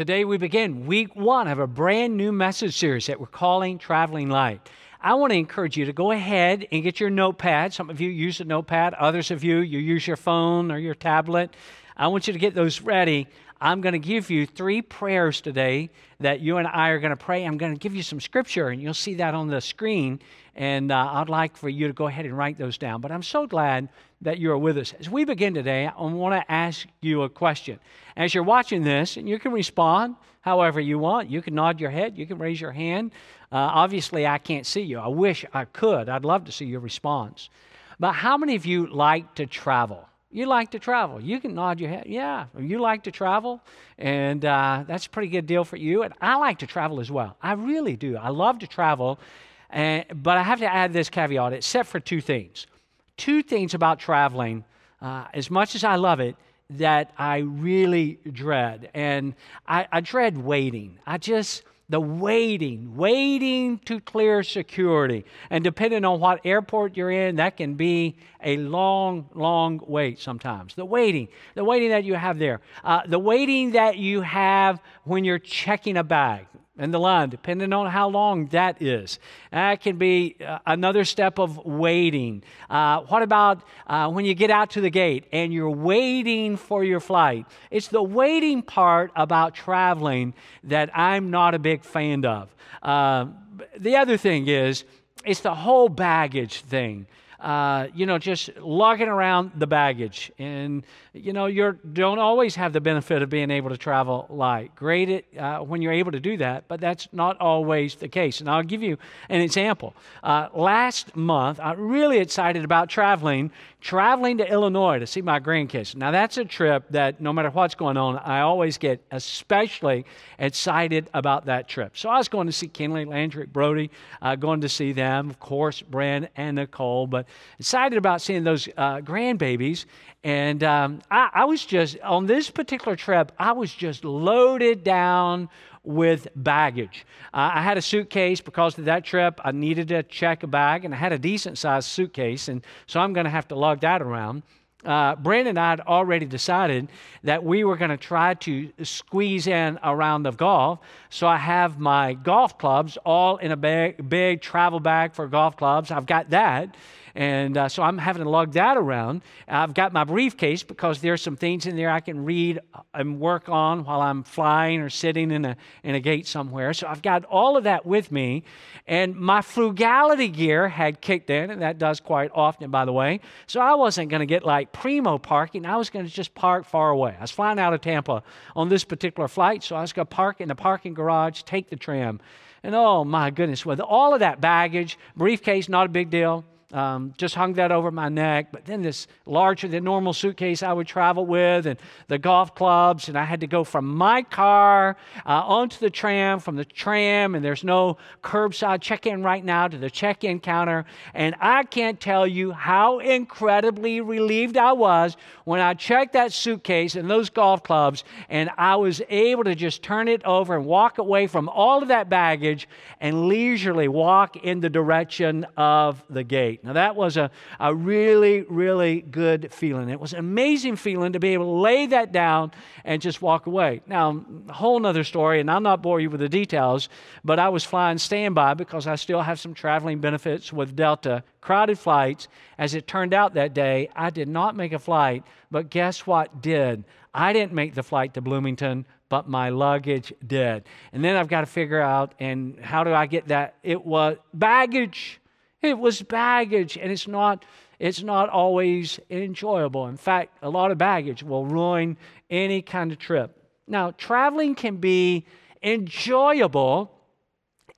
Today we begin week one of a brand new message series that we're calling Traveling Light. I want to encourage you to go ahead and get your notepad. Some of you use a notepad, others of you, you use your phone or your tablet. I want you to get those ready. I'm going to give you three prayers today that you and I are going to pray. I'm going to give you some scripture, and you'll see that on the screen. And uh, I'd like for you to go ahead and write those down. But I'm so glad that you are with us. As we begin today, I want to ask you a question. As you're watching this, and you can respond however you want, you can nod your head, you can raise your hand. Uh, obviously, I can't see you. I wish I could. I'd love to see your response. But how many of you like to travel? You like to travel. You can nod your head. Yeah, you like to travel, and uh, that's a pretty good deal for you. And I like to travel as well. I really do. I love to travel, and, but I have to add this caveat, except for two things. Two things about traveling, uh, as much as I love it, that I really dread. And I, I dread waiting. I just, the waiting, waiting to clear security. And depending on what airport you're in, that can be a long, long wait sometimes. The waiting, the waiting that you have there, uh, the waiting that you have when you're checking a bag and the line, depending on how long that is. That can be uh, another step of waiting. Uh, what about uh, when you get out to the gate and you're waiting for your flight? It's the waiting part about traveling that I'm not a big fan of. Uh, the other thing is, it's the whole baggage thing uh, you know, just lugging around the baggage. And, you know, you don't always have the benefit of being able to travel light. Great it, uh, when you're able to do that, but that's not always the case. And I'll give you an example. Uh, last month, I'm really excited about traveling traveling to Illinois to see my grandkids. Now, that's a trip that no matter what's going on, I always get especially excited about that trip. So I was going to see Kinley, Landry, Brody, uh, going to see them, of course, Brandon and Nicole, but excited about seeing those uh, grandbabies. And um, I, I was just, on this particular trip, I was just loaded down with baggage. Uh, I had a suitcase because of that trip. I needed to check a bag, and I had a decent sized suitcase, and so I'm going to have to lug that around. Uh, Brandon and I had already decided that we were going to try to squeeze in a round of golf. So I have my golf clubs all in a big, big travel bag for golf clubs. I've got that. And uh, so I'm having to lug that around. I've got my briefcase because there's some things in there I can read and work on while I'm flying or sitting in a, in a gate somewhere. So I've got all of that with me. And my frugality gear had kicked in, and that does quite often, by the way. So I wasn't going to get like primo parking. I was going to just park far away. I was flying out of Tampa on this particular flight, so I was going to park in the parking garage, take the tram. And oh my goodness, with all of that baggage, briefcase, not a big deal. Um, just hung that over my neck. But then this larger than normal suitcase I would travel with, and the golf clubs, and I had to go from my car uh, onto the tram, from the tram, and there's no curbside check in right now to the check in counter. And I can't tell you how incredibly relieved I was when I checked that suitcase and those golf clubs, and I was able to just turn it over and walk away from all of that baggage and leisurely walk in the direction of the gate. Now, that was a, a really, really good feeling. It was an amazing feeling to be able to lay that down and just walk away. Now, a whole other story, and I'll not bore you with the details, but I was flying standby because I still have some traveling benefits with Delta, crowded flights. As it turned out that day, I did not make a flight, but guess what did? I didn't make the flight to Bloomington, but my luggage did. And then I've got to figure out and how do I get that? It was baggage. It was baggage, and it's not, it's not always enjoyable. In fact, a lot of baggage will ruin any kind of trip. Now, traveling can be enjoyable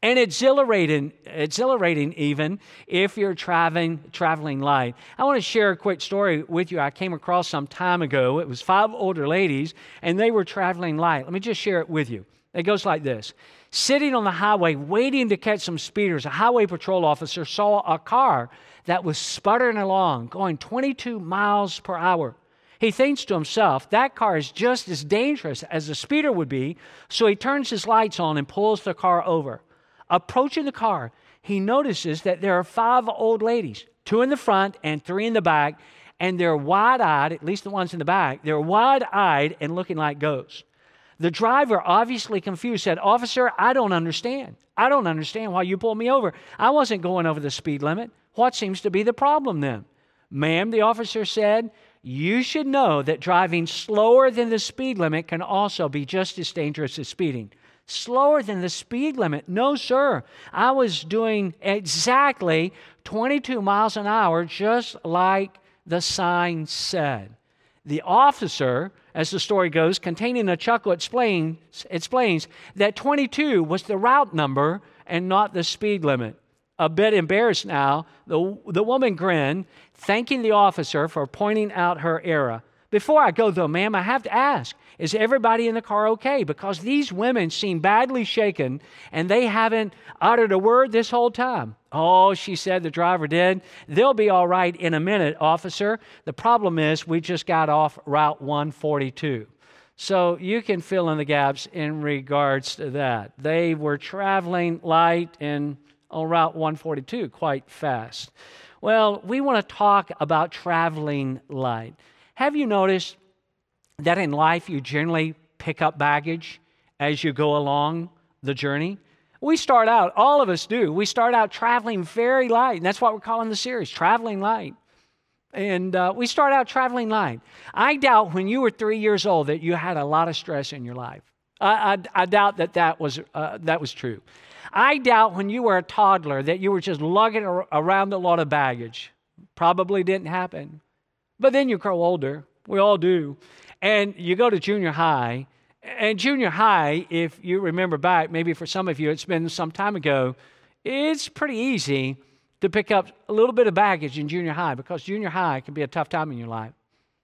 and exhilarating, exhilarating even if you're traveling, traveling light. I want to share a quick story with you. I came across some time ago. It was five older ladies, and they were traveling light. Let me just share it with you. It goes like this Sitting on the highway, waiting to catch some speeders, a highway patrol officer saw a car that was sputtering along, going 22 miles per hour. He thinks to himself, that car is just as dangerous as a speeder would be, so he turns his lights on and pulls the car over. Approaching the car, he notices that there are five old ladies, two in the front and three in the back, and they're wide eyed, at least the ones in the back, they're wide eyed and looking like ghosts. The driver, obviously confused, said, Officer, I don't understand. I don't understand why you pulled me over. I wasn't going over the speed limit. What seems to be the problem then? Ma'am, the officer said, you should know that driving slower than the speed limit can also be just as dangerous as speeding. Slower than the speed limit? No, sir. I was doing exactly 22 miles an hour, just like the sign said. The officer, as the story goes, containing a chuckle, explains, explains that 22 was the route number and not the speed limit. A bit embarrassed now, the, the woman grinned, thanking the officer for pointing out her error. Before I go, though, ma'am, I have to ask is everybody in the car okay? Because these women seem badly shaken and they haven't uttered a word this whole time. Oh, she said, the driver did. They'll be all right in a minute, officer. The problem is we just got off Route 142. So you can fill in the gaps in regards to that. They were traveling light and on Route 142 quite fast. Well, we want to talk about traveling light. Have you noticed that in life you generally pick up baggage as you go along the journey? We start out, all of us do, we start out traveling very light. And that's what we're calling the series, Traveling Light. And uh, we start out traveling light. I doubt when you were three years old that you had a lot of stress in your life. I, I, I doubt that that was, uh, that was true. I doubt when you were a toddler that you were just lugging around a lot of baggage. Probably didn't happen. But then you grow older. We all do. And you go to junior high. And junior high, if you remember back, maybe for some of you it's been some time ago, it's pretty easy to pick up a little bit of baggage in junior high because junior high can be a tough time in your life.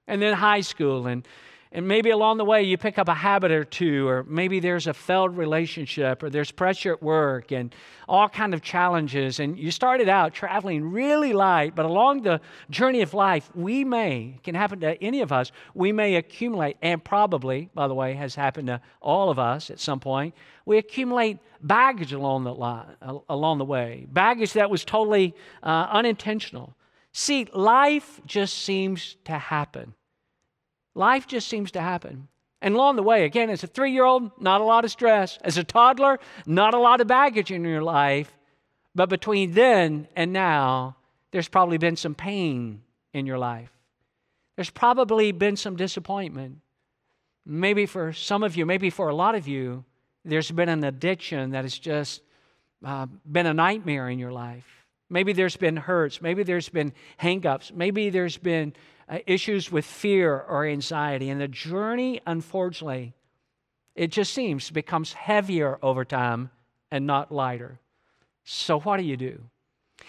And then high school and and maybe along the way you pick up a habit or two or maybe there's a failed relationship or there's pressure at work and all kind of challenges. And you started out traveling really light but along the journey of life we may can happen to any of us we may accumulate and probably by the way has happened to all of us at some point we accumulate baggage along the line, along the way. Baggage that was totally uh, unintentional. See life just seems to happen Life just seems to happen. And along the way, again, as a three year old, not a lot of stress. As a toddler, not a lot of baggage in your life. But between then and now, there's probably been some pain in your life. There's probably been some disappointment. Maybe for some of you, maybe for a lot of you, there's been an addiction that has just uh, been a nightmare in your life. Maybe there's been hurts. Maybe there's been hangups. Maybe there's been uh, issues with fear or anxiety. And the journey, unfortunately, it just seems becomes heavier over time and not lighter. So what do you do?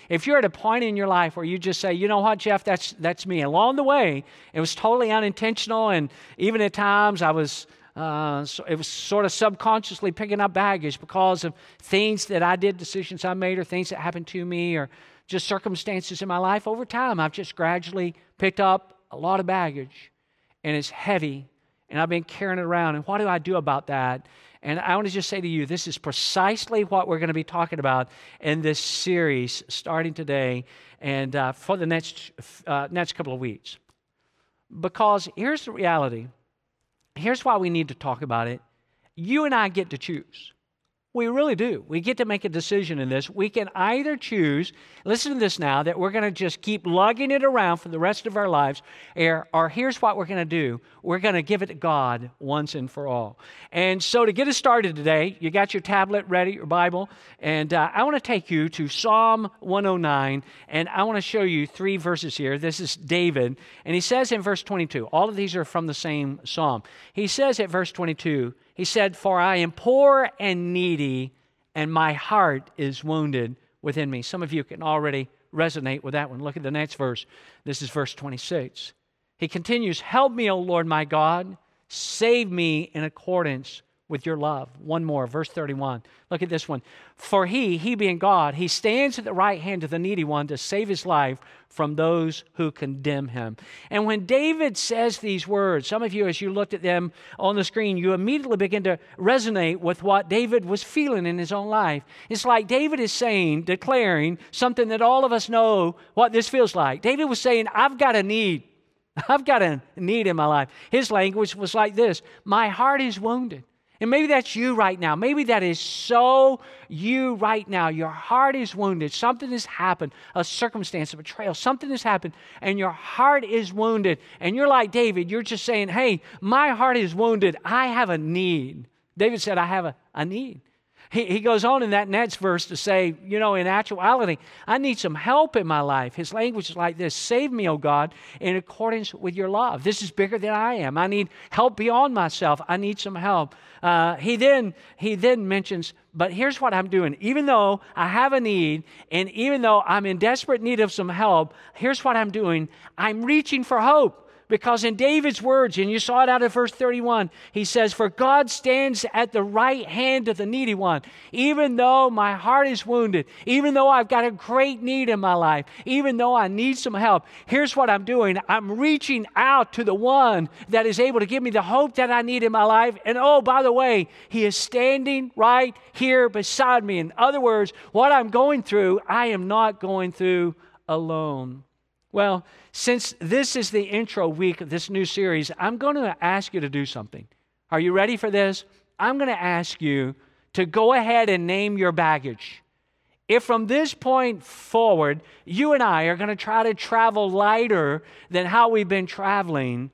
If you're at a point in your life where you just say, you know what, Jeff, that's that's me. Along the way, it was totally unintentional, and even at times I was uh, so it was sort of subconsciously picking up baggage because of things that I did, decisions I made, or things that happened to me, or just circumstances in my life. Over time, I've just gradually picked up a lot of baggage, and it's heavy, and I've been carrying it around. And what do I do about that? And I want to just say to you, this is precisely what we're going to be talking about in this series starting today and uh, for the next, uh, next couple of weeks. Because here's the reality here's why we need to talk about it. You and I get to choose. We really do. We get to make a decision in this. We can either choose, listen to this now, that we're going to just keep lugging it around for the rest of our lives, or, or here's what we're going to do we're going to give it to God once and for all. And so, to get us started today, you got your tablet ready, your Bible, and uh, I want to take you to Psalm 109, and I want to show you three verses here. This is David, and he says in verse 22, all of these are from the same psalm. He says at verse 22, he said, For I am poor and needy, and my heart is wounded within me. Some of you can already resonate with that one. Look at the next verse. This is verse 26. He continues, Help me, O Lord my God. Save me in accordance with your love. One more, verse 31. Look at this one. For he, he being God, he stands at the right hand of the needy one to save his life from those who condemn him. And when David says these words, some of you, as you looked at them on the screen, you immediately begin to resonate with what David was feeling in his own life. It's like David is saying, declaring something that all of us know what this feels like. David was saying, I've got a need. I've got a need in my life. His language was like this My heart is wounded. And maybe that's you right now. Maybe that is so you right now. Your heart is wounded. Something has happened, a circumstance, a betrayal, something has happened, and your heart is wounded. And you're like David, you're just saying, Hey, my heart is wounded. I have a need. David said, I have a, a need. He, he goes on in that next verse to say, you know, in actuality, I need some help in my life. His language is like this Save me, O God, in accordance with your love. This is bigger than I am. I need help beyond myself. I need some help. Uh, he then he then mentions, but here's what I'm doing. Even though I have a need, and even though I'm in desperate need of some help, here's what I'm doing. I'm reaching for hope. Because in David's words, and you saw it out of verse 31, he says, For God stands at the right hand of the needy one. Even though my heart is wounded, even though I've got a great need in my life, even though I need some help, here's what I'm doing I'm reaching out to the one that is able to give me the hope that I need in my life. And oh, by the way, he is standing right here beside me. In other words, what I'm going through, I am not going through alone. Well, since this is the intro week of this new series, I'm going to ask you to do something. Are you ready for this? I'm going to ask you to go ahead and name your baggage. If from this point forward, you and I are going to try to travel lighter than how we've been traveling,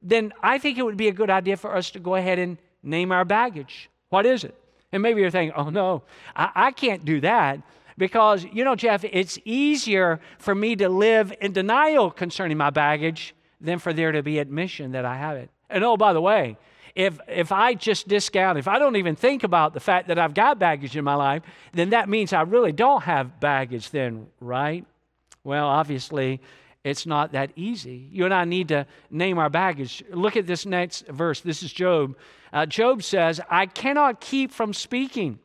then I think it would be a good idea for us to go ahead and name our baggage. What is it? And maybe you're thinking, oh no, I, I can't do that. Because, you know, Jeff, it's easier for me to live in denial concerning my baggage than for there to be admission that I have it. And oh, by the way, if, if I just discount, if I don't even think about the fact that I've got baggage in my life, then that means I really don't have baggage, then, right? Well, obviously, it's not that easy. You and I need to name our baggage. Look at this next verse. This is Job. Uh, Job says, I cannot keep from speaking.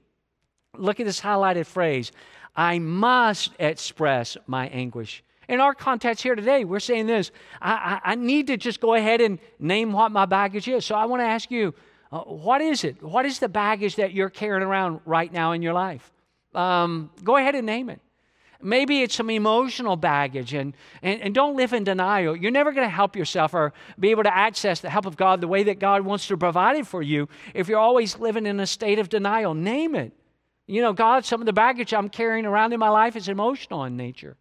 Look at this highlighted phrase I must express my anguish. In our context here today, we're saying this I, I, I need to just go ahead and name what my baggage is. So I want to ask you, uh, what is it? What is the baggage that you're carrying around right now in your life? Um, go ahead and name it. Maybe it's some emotional baggage, and, and, and don't live in denial. You're never going to help yourself or be able to access the help of God the way that God wants to provide it for you if you're always living in a state of denial. Name it. You know, God, some of the baggage I'm carrying around in my life is emotional in nature.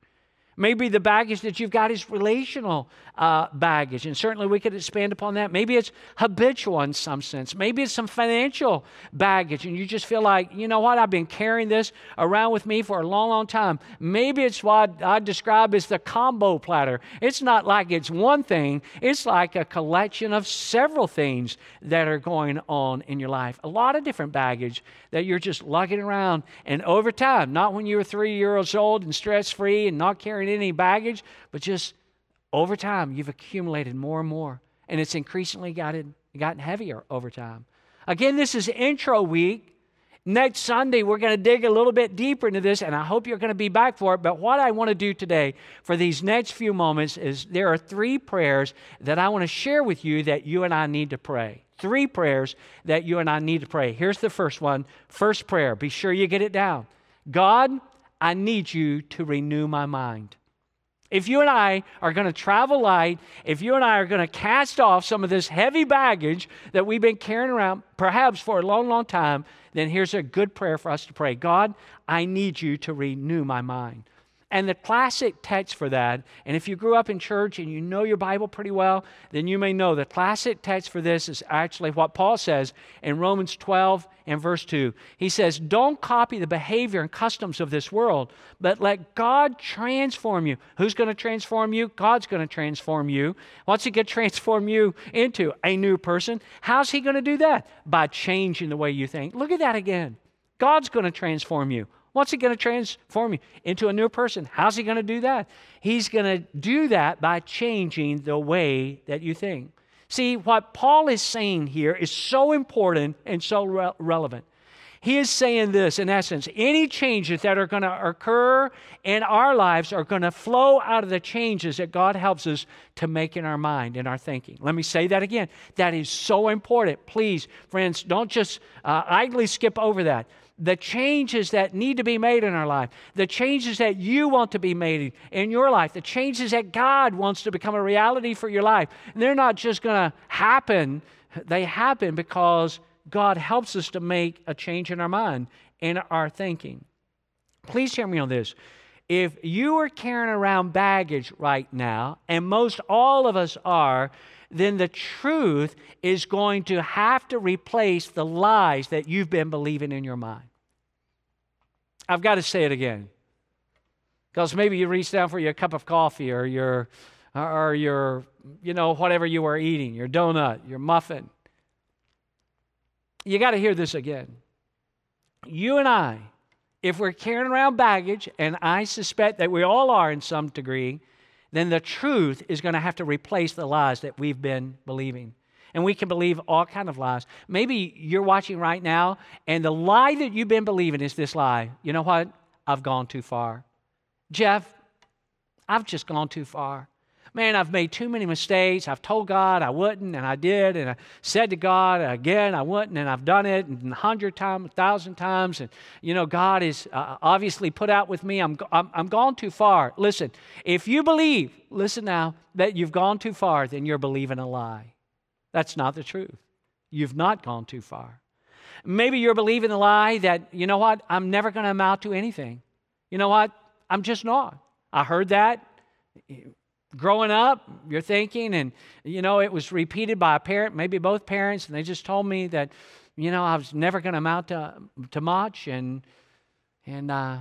Maybe the baggage that you've got is relational uh, baggage, and certainly we could expand upon that. Maybe it's habitual in some sense. Maybe it's some financial baggage, and you just feel like, you know what, I've been carrying this around with me for a long, long time. Maybe it's what I describe as the combo platter. It's not like it's one thing, it's like a collection of several things that are going on in your life. A lot of different baggage that you're just lugging around, and over time, not when you were three years old and stress free and not carrying any baggage, but just over time, you've accumulated more and more, and it's increasingly gotten, gotten heavier over time. Again, this is intro week. Next Sunday, we're going to dig a little bit deeper into this, and I hope you're going to be back for it. But what I want to do today for these next few moments is there are three prayers that I want to share with you that you and I need to pray. Three prayers that you and I need to pray. Here's the first one. First prayer. Be sure you get it down. God, I need you to renew my mind. If you and I are going to travel light, if you and I are going to cast off some of this heavy baggage that we've been carrying around, perhaps for a long, long time, then here's a good prayer for us to pray God, I need you to renew my mind. And the classic text for that, and if you grew up in church and you know your Bible pretty well, then you may know the classic text for this is actually what Paul says in Romans 12 and verse 2. He says, Don't copy the behavior and customs of this world, but let God transform you. Who's going to transform you? God's going to transform you. What's He going to transform you into? A new person. How's He going to do that? By changing the way you think. Look at that again. God's going to transform you. What's he going to transform you into a new person? How's he going to do that? He's going to do that by changing the way that you think. See, what Paul is saying here is so important and so re- relevant. He is saying this in essence any changes that are going to occur in our lives are going to flow out of the changes that God helps us to make in our mind, in our thinking. Let me say that again. That is so important. Please, friends, don't just uh, idly skip over that the changes that need to be made in our life, the changes that you want to be made in your life, the changes that God wants to become a reality for your life. And they're not just going to happen, they happen because God helps us to make a change in our mind and our thinking. Please hear me on this. If you are carrying around baggage right now, and most all of us are, then the truth is going to have to replace the lies that you've been believing in your mind. I've got to say it again. Because maybe you reach down for your cup of coffee or your, or your, you know, whatever you are eating, your donut, your muffin. You got to hear this again. You and I, if we're carrying around baggage, and I suspect that we all are in some degree, then the truth is going to have to replace the lies that we've been believing. And we can believe all kind of lies. Maybe you're watching right now, and the lie that you've been believing is this lie. You know what? I've gone too far. Jeff, I've just gone too far man, I've made too many mistakes. I've told God I wouldn't, and I did, and I said to God again I wouldn't, and I've done it a hundred times, a thousand times, and you know God is uh, obviously put out with me. I'm, I'm I'm gone too far. Listen, if you believe, listen now, that you've gone too far, then you're believing a lie. That's not the truth. You've not gone too far. Maybe you're believing a lie that you know what I'm never going to amount to anything. You know what? I'm just not. I heard that growing up, you're thinking, and you know, it was repeated by a parent, maybe both parents, and they just told me that, you know, I was never going to amount to, to much, and and uh,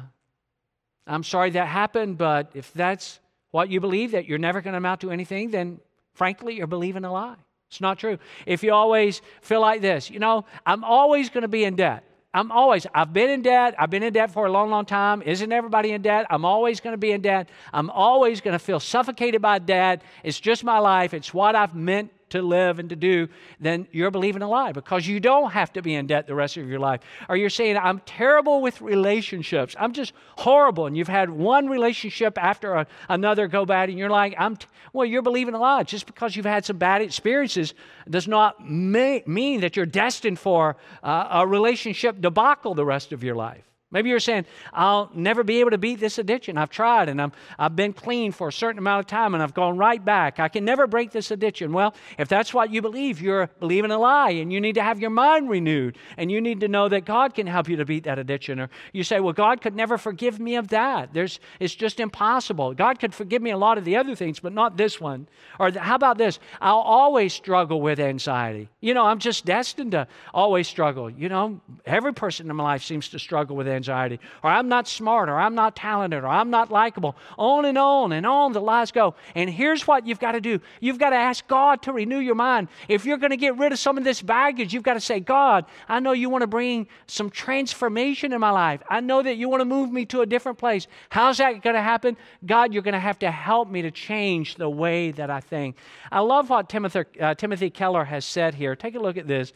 I'm sorry that happened, but if that's what you believe, that you're never going to amount to anything, then frankly, you're believing a lie. It's not true. If you always feel like this, you know, I'm always going to be in debt. I'm always, I've been in debt. I've been in debt for a long, long time. Isn't everybody in debt? I'm always going to be in debt. I'm always going to feel suffocated by debt. It's just my life. It's what I've meant to live and to do, then you're believing a lie because you don't have to be in debt the rest of your life. Or you're saying, I'm terrible with relationships. I'm just horrible. And you've had one relationship after a, another go bad, and you're like, I'm, t-. well, you're believing a lie. Just because you've had some bad experiences does not may, mean that you're destined for uh, a relationship debacle the rest of your life. Maybe you're saying, I'll never be able to beat this addiction. I've tried and I'm, I've been clean for a certain amount of time and I've gone right back. I can never break this addiction. Well, if that's what you believe, you're believing a lie and you need to have your mind renewed and you need to know that God can help you to beat that addiction. Or you say, well, God could never forgive me of that. There's, it's just impossible. God could forgive me a lot of the other things, but not this one. Or how about this? I'll always struggle with anxiety. You know, I'm just destined to always struggle. You know, every person in my life seems to struggle with anxiety anxiety, or I'm not smart, or I'm not talented, or I'm not likable. On and on and on the lies go. And here's what you've got to do you've got to ask God to renew your mind. If you're going to get rid of some of this baggage, you've got to say, God, I know you want to bring some transformation in my life. I know that you want to move me to a different place. How's that going to happen? God, you're going to have to help me to change the way that I think. I love what Timothy, uh, Timothy Keller has said here. Take a look at this.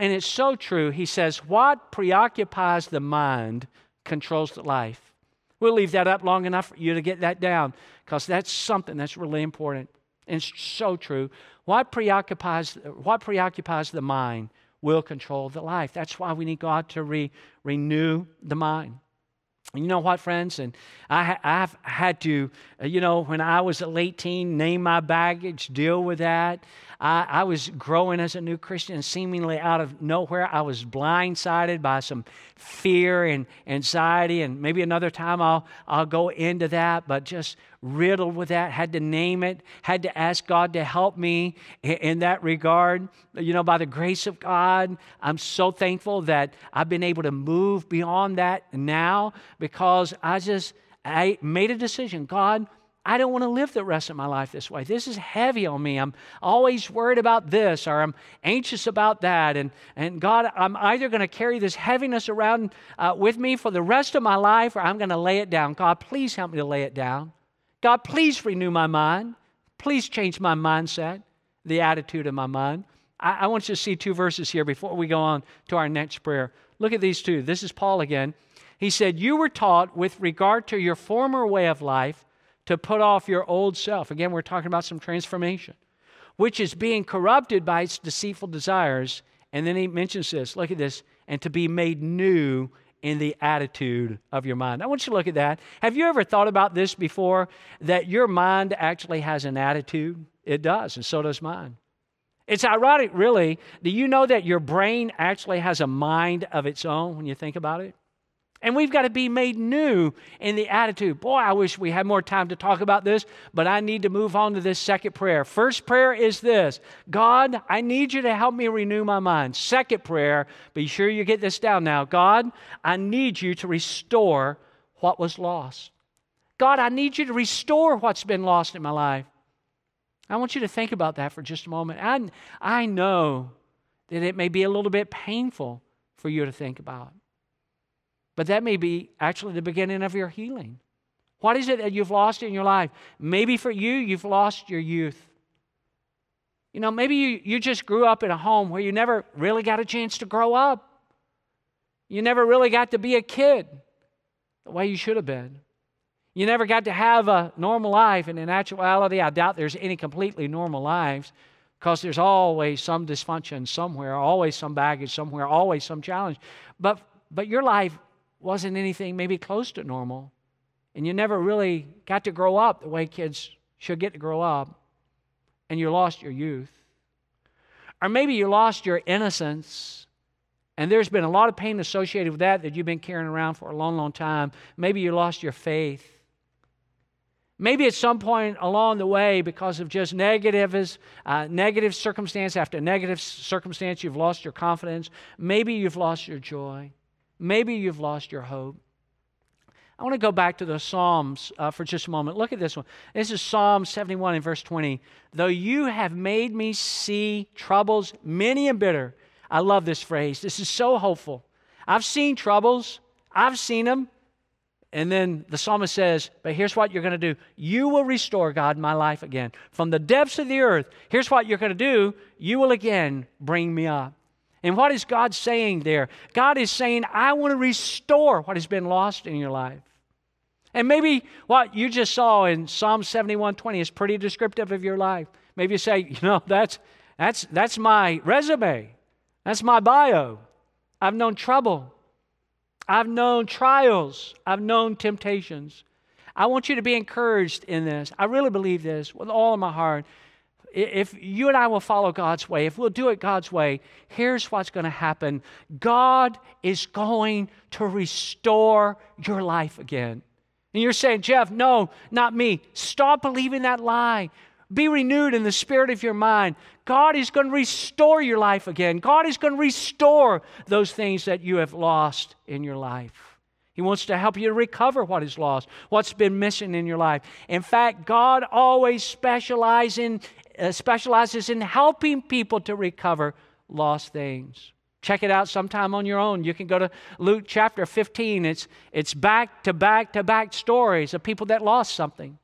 And it's so true. He says, What preoccupies the mind controls the life. We'll leave that up long enough for you to get that down because that's something that's really important. And it's so true. What preoccupies, what preoccupies the mind will control the life. That's why we need God to re, renew the mind. And you know what, friends? And I, I've had to, you know, when I was 18, name my baggage, deal with that. I, I was growing as a new Christian, seemingly out of nowhere, I was blindsided by some fear and anxiety. And maybe another time I'll, I'll go into that, but just riddled with that, had to name it, had to ask God to help me in, in that regard. You know, by the grace of God, I'm so thankful that I've been able to move beyond that now because I just I made a decision. God, I don't want to live the rest of my life this way. This is heavy on me. I'm always worried about this or I'm anxious about that. And, and God, I'm either going to carry this heaviness around uh, with me for the rest of my life or I'm going to lay it down. God, please help me to lay it down. God, please renew my mind. Please change my mindset, the attitude of my mind. I, I want you to see two verses here before we go on to our next prayer. Look at these two. This is Paul again. He said, You were taught with regard to your former way of life to put off your old self. Again, we're talking about some transformation, which is being corrupted by its deceitful desires. And then he mentions this look at this, and to be made new in the attitude of your mind. I want you to look at that. Have you ever thought about this before? That your mind actually has an attitude? It does, and so does mine. It's ironic, really. Do you know that your brain actually has a mind of its own when you think about it? And we've got to be made new in the attitude. Boy, I wish we had more time to talk about this, but I need to move on to this second prayer. First prayer is this God, I need you to help me renew my mind. Second prayer, be sure you get this down now. God, I need you to restore what was lost. God, I need you to restore what's been lost in my life. I want you to think about that for just a moment. I, I know that it may be a little bit painful for you to think about. But that may be actually the beginning of your healing. What is it that you've lost in your life? Maybe for you, you've lost your youth. You know, maybe you, you just grew up in a home where you never really got a chance to grow up. You never really got to be a kid the way you should have been. You never got to have a normal life. And in actuality, I doubt there's any completely normal lives because there's always some dysfunction somewhere, always some baggage somewhere, always some challenge. But, but your life wasn't anything maybe close to normal. And you never really got to grow up the way kids should get to grow up. And you lost your youth. Or maybe you lost your innocence. And there's been a lot of pain associated with that that you've been carrying around for a long, long time. Maybe you lost your faith. Maybe at some point along the way, because of just negative, uh, negative circumstance after negative circumstance, you've lost your confidence. Maybe you've lost your joy. Maybe you've lost your hope. I want to go back to the Psalms uh, for just a moment. Look at this one. This is Psalm 71 and verse 20. Though you have made me see troubles many and bitter. I love this phrase. This is so hopeful. I've seen troubles, I've seen them. And then the psalmist says, But here's what you're going to do. You will restore, God, my life again. From the depths of the earth, here's what you're going to do. You will again bring me up. And what is God saying there? God is saying, I want to restore what has been lost in your life. And maybe what you just saw in Psalm 71:20 is pretty descriptive of your life. Maybe you say, you know, that's that's that's my resume. That's my bio. I've known trouble. I've known trials. I've known temptations. I want you to be encouraged in this. I really believe this with all of my heart if you and I will follow God's way, if we'll do it God's way, here's what's going to happen God is going to restore your life again. And you're saying, Jeff, no, not me. Stop believing that lie. Be renewed in the spirit of your mind. God is going to restore your life again. God is going to restore those things that you have lost in your life. He wants to help you recover what is lost, what's been missing in your life. In fact, God always specializes in, uh, specializes in helping people to recover lost things. Check it out sometime on your own. You can go to Luke chapter 15. It's, it's back to back to back stories of people that lost something.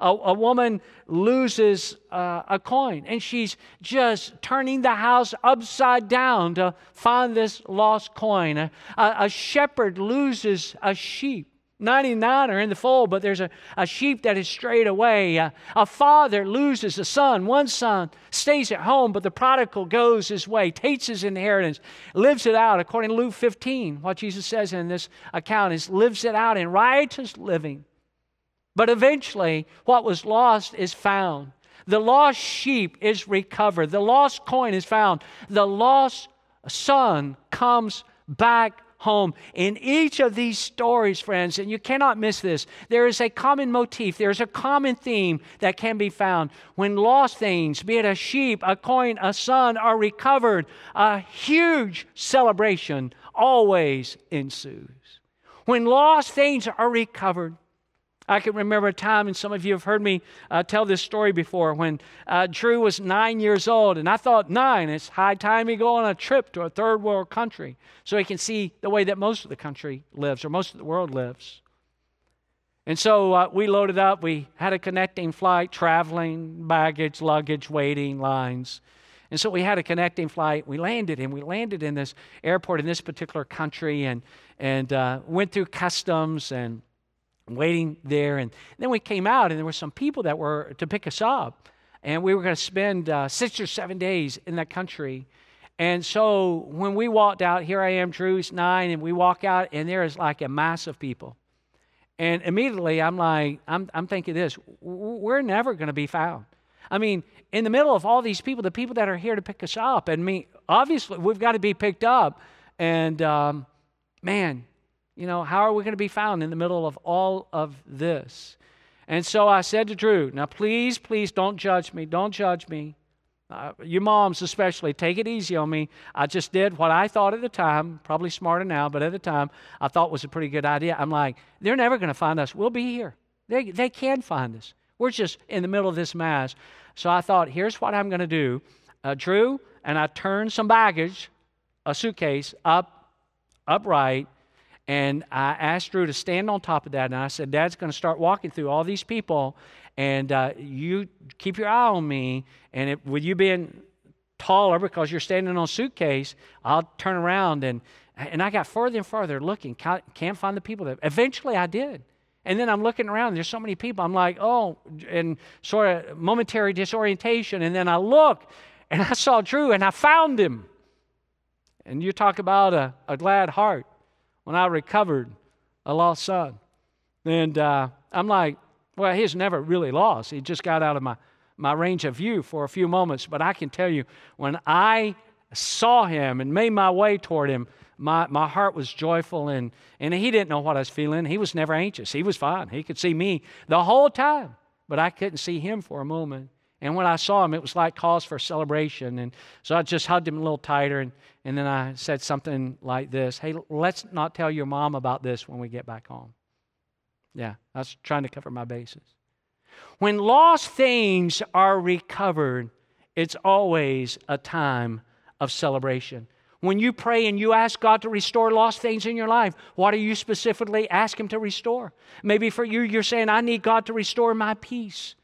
A, a woman loses uh, a coin and she's just turning the house upside down to find this lost coin. A, a, a shepherd loses a sheep 99 are in the fold, but there's a, a sheep that is strayed away. A, a, father loses a son. One son stays at home, but the prodigal goes his way, takes his inheritance, lives it out. According to Luke 15, what Jesus says in this account is lives it out in righteous living. But eventually, what was lost is found. The lost sheep is recovered. The lost coin is found. The lost son comes back home. In each of these stories, friends, and you cannot miss this, there is a common motif, there's a common theme that can be found. When lost things, be it a sheep, a coin, a son, are recovered, a huge celebration always ensues. When lost things are recovered, I can remember a time, and some of you have heard me uh, tell this story before, when uh, Drew was nine years old, and I thought, nine, it's high time he go on a trip to a third world country so he can see the way that most of the country lives, or most of the world lives. And so uh, we loaded up. We had a connecting flight, traveling, baggage, luggage, waiting, lines. And so we had a connecting flight. We landed, and we landed in this airport in this particular country, and and uh, went through customs and waiting there. And then we came out, and there were some people that were to pick us up. And we were going to spend uh, six or seven days in that country. And so when we walked out, here I am, Drew's nine, and we walk out, and there is like a mass of people. And immediately I'm like, I'm, I'm thinking this we're never going to be found. I mean, in the middle of all these people, the people that are here to pick us up. And me, obviously, we've got to be picked up. And um, man, you know, how are we going to be found in the middle of all of this? And so I said to Drew, now please, please don't judge me. Don't judge me. Uh, you moms especially, take it easy on me. I just did what I thought at the time, probably smarter now, but at the time I thought was a pretty good idea. I'm like, they're never going to find us. We'll be here. They, they can find us. We're just in the middle of this mass. So I thought, here's what I'm going to do. Uh, Drew, and I turned some baggage, a suitcase, up, upright, and I asked Drew to stand on top of that. And I said, Dad's going to start walking through all these people, and uh, you keep your eye on me. And it, with you being taller because you're standing on a suitcase, I'll turn around and and I got further and further looking, can't find the people that. Eventually, I did. And then I'm looking around, there's so many people. I'm like, oh, and sort of momentary disorientation. And then I look and I saw Drew and I found him. And you talk about a, a glad heart when I recovered a lost son. And uh, I'm like, well, he's never really lost. He just got out of my, my range of view for a few moments. But I can tell you, when I saw him and made my way toward him, my, my heart was joyful and, and he didn't know what I was feeling. He was never anxious. He was fine. He could see me the whole time, but I couldn't see him for a moment. And when I saw him, it was like cause for celebration. And so I just hugged him a little tighter and, and then I said something like this Hey, let's not tell your mom about this when we get back home. Yeah, I was trying to cover my bases. When lost things are recovered, it's always a time of celebration. When you pray and you ask God to restore lost things in your life, what are you specifically asking Him to restore? Maybe for you, you're saying, I need God to restore my peace.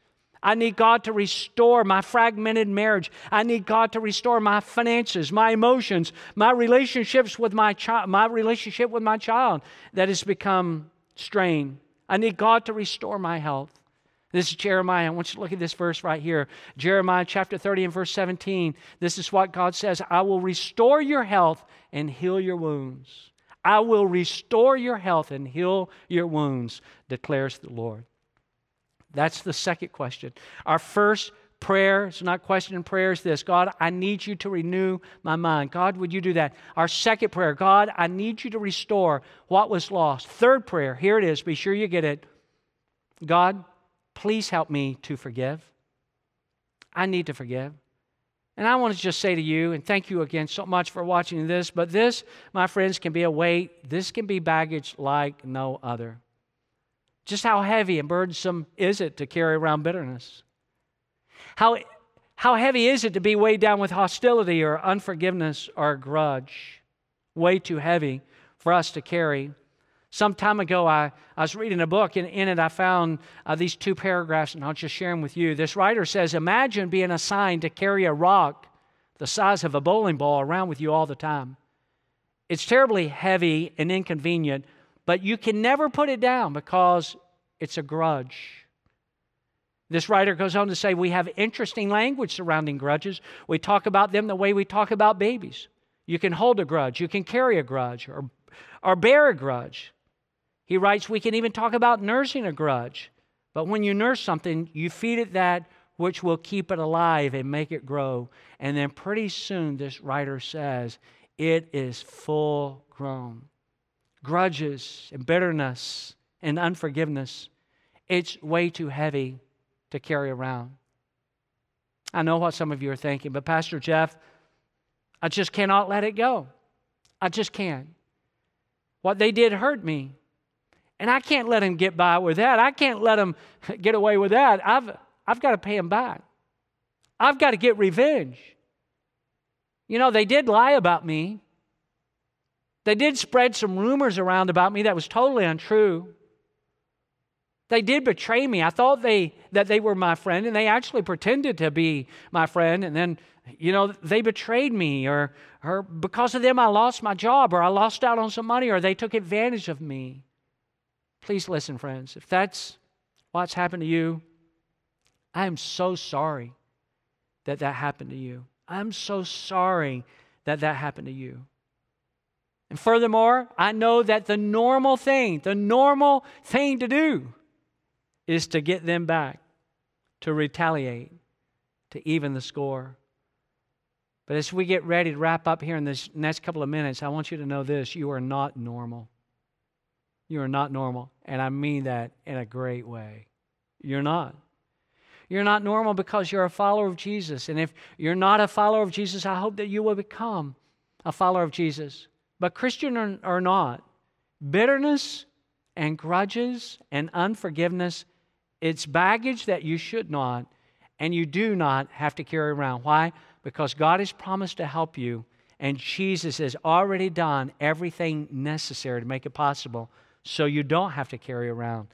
I need God to restore my fragmented marriage. I need God to restore my finances, my emotions, my relationships with my child, my relationship with my child that has become strained. I need God to restore my health. This is Jeremiah. I want you to look at this verse right here. Jeremiah chapter 30 and verse 17. This is what God says I will restore your health and heal your wounds. I will restore your health and heal your wounds, declares the Lord. That's the second question. Our first prayer, it's not question and prayer, is this God, I need you to renew my mind. God, would you do that? Our second prayer, God, I need you to restore what was lost. Third prayer, here it is. Be sure you get it. God, Please help me to forgive. I need to forgive. And I want to just say to you, and thank you again so much for watching this, but this, my friends, can be a weight. This can be baggage like no other. Just how heavy and burdensome is it to carry around bitterness? How, how heavy is it to be weighed down with hostility or unforgiveness or grudge? Way too heavy for us to carry. Some time ago, I, I was reading a book, and in it I found uh, these two paragraphs, and I'll just share them with you. This writer says Imagine being assigned to carry a rock the size of a bowling ball around with you all the time. It's terribly heavy and inconvenient, but you can never put it down because it's a grudge. This writer goes on to say we have interesting language surrounding grudges. We talk about them the way we talk about babies. You can hold a grudge, you can carry a grudge, or, or bear a grudge. He writes, we can even talk about nursing a grudge. But when you nurse something, you feed it that which will keep it alive and make it grow. And then pretty soon, this writer says, it is full grown. Grudges and bitterness and unforgiveness, it's way too heavy to carry around. I know what some of you are thinking, but Pastor Jeff, I just cannot let it go. I just can't. What they did hurt me. And I can't let them get by with that. I can't let them get away with that. I've, I've got to pay them back. I've got to get revenge. You know, they did lie about me. They did spread some rumors around about me that was totally untrue. They did betray me. I thought they that they were my friend, and they actually pretended to be my friend, and then you know they betrayed me, or or because of them I lost my job, or I lost out on some money, or they took advantage of me. Please listen, friends. If that's what's happened to you, I am so sorry that that happened to you. I'm so sorry that that happened to you. And furthermore, I know that the normal thing, the normal thing to do is to get them back, to retaliate. to even the score. But as we get ready to wrap up here in this next couple of minutes, I want you to know this you are not normal. You are not normal. And I mean that in a great way. You're not. You're not normal because you're a follower of Jesus. And if you're not a follower of Jesus, I hope that you will become a follower of Jesus. But Christian or, or not, bitterness and grudges and unforgiveness, it's baggage that you should not and you do not have to carry around. Why? Because God has promised to help you, and Jesus has already done everything necessary to make it possible so you don't have to carry around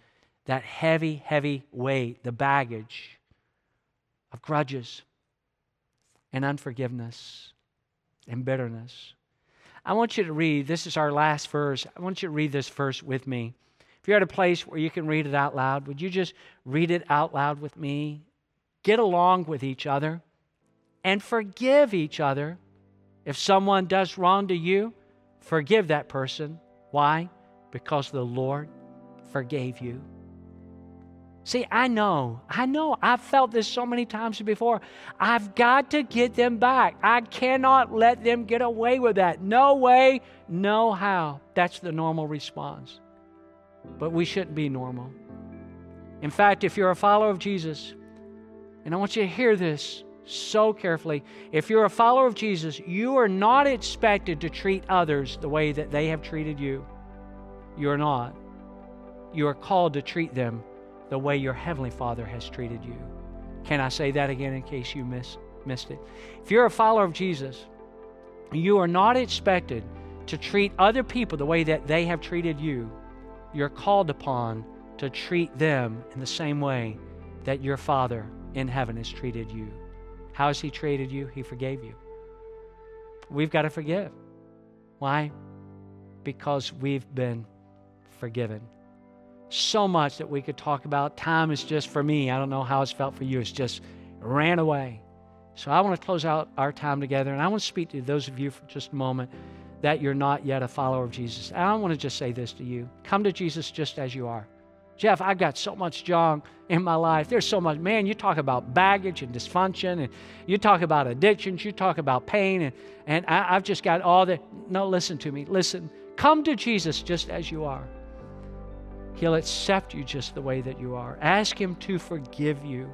that heavy, heavy weight, the baggage of grudges and unforgiveness and bitterness. I want you to read, this is our last verse. I want you to read this verse with me. If you're at a place where you can read it out loud, would you just read it out loud with me? Get along with each other and forgive each other. If someone does wrong to you, forgive that person. Why? Because the Lord forgave you. See, I know, I know, I've felt this so many times before. I've got to get them back. I cannot let them get away with that. No way, no how. That's the normal response. But we shouldn't be normal. In fact, if you're a follower of Jesus, and I want you to hear this so carefully. If you're a follower of Jesus, you are not expected to treat others the way that they have treated you. You're not. You are called to treat them the way your Heavenly Father has treated you. Can I say that again in case you miss, missed it? If you're a follower of Jesus, you are not expected to treat other people the way that they have treated you. You're called upon to treat them in the same way that your Father in heaven has treated you. How has He treated you? He forgave you. We've got to forgive. Why? Because we've been forgiven so much that we could talk about. Time is just for me. I don't know how it's felt for you. It's just ran away. So I want to close out our time together, and I want to speak to those of you for just a moment that you're not yet a follower of Jesus. And I want to just say this to you come to Jesus just as you are. Jeff, I've got so much junk in my life. There's so much, man, you talk about baggage and dysfunction, and you talk about addictions, you talk about pain, and, and I, I've just got all the. No, listen to me. Listen. Come to Jesus just as you are. He'll accept you just the way that you are. Ask Him to forgive you,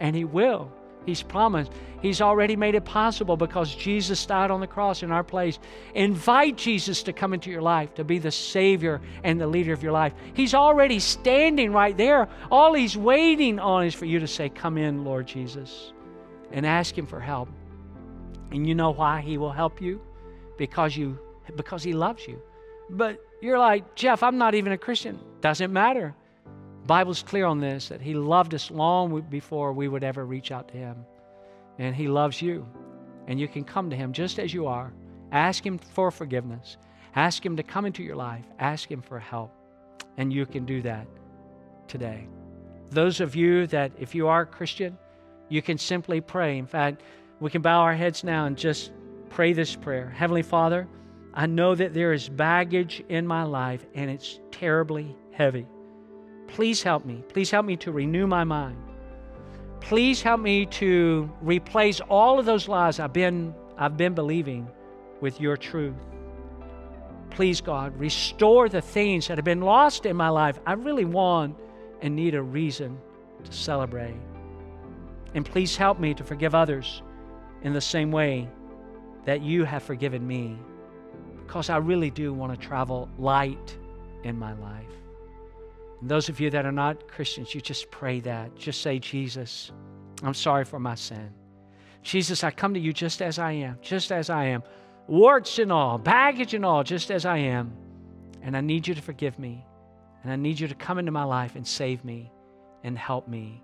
and He will. He's promised. He's already made it possible because Jesus died on the cross in our place. Invite Jesus to come into your life, to be the Savior and the leader of your life. He's already standing right there. All He's waiting on is for you to say, Come in, Lord Jesus, and ask Him for help. And you know why He will help you? Because you because He loves you. But you're like, Jeff, I'm not even a Christian. Doesn't matter. Bible's clear on this that He loved us long before we would ever reach out to Him. And He loves you. And you can come to Him just as you are. Ask Him for forgiveness. Ask Him to come into your life. Ask Him for help. And you can do that today. Those of you that, if you are a Christian, you can simply pray. In fact, we can bow our heads now and just pray this prayer Heavenly Father, I know that there is baggage in my life and it's terribly heavy. Please help me. Please help me to renew my mind. Please help me to replace all of those lies I've been, I've been believing with your truth. Please, God, restore the things that have been lost in my life. I really want and need a reason to celebrate. And please help me to forgive others in the same way that you have forgiven me because I really do want to travel light in my life. And those of you that are not Christians, you just pray that. Just say, Jesus, I'm sorry for my sin. Jesus, I come to you just as I am, just as I am, warts and all, baggage and all, just as I am. And I need you to forgive me. And I need you to come into my life and save me and help me.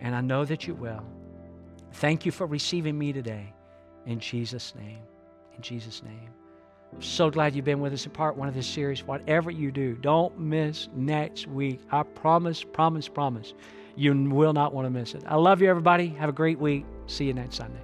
And I know that you will. Thank you for receiving me today. In Jesus' name. In Jesus' name. So glad you've been with us in part one of this series. Whatever you do, don't miss next week. I promise, promise, promise. You will not want to miss it. I love you, everybody. Have a great week. See you next Sunday.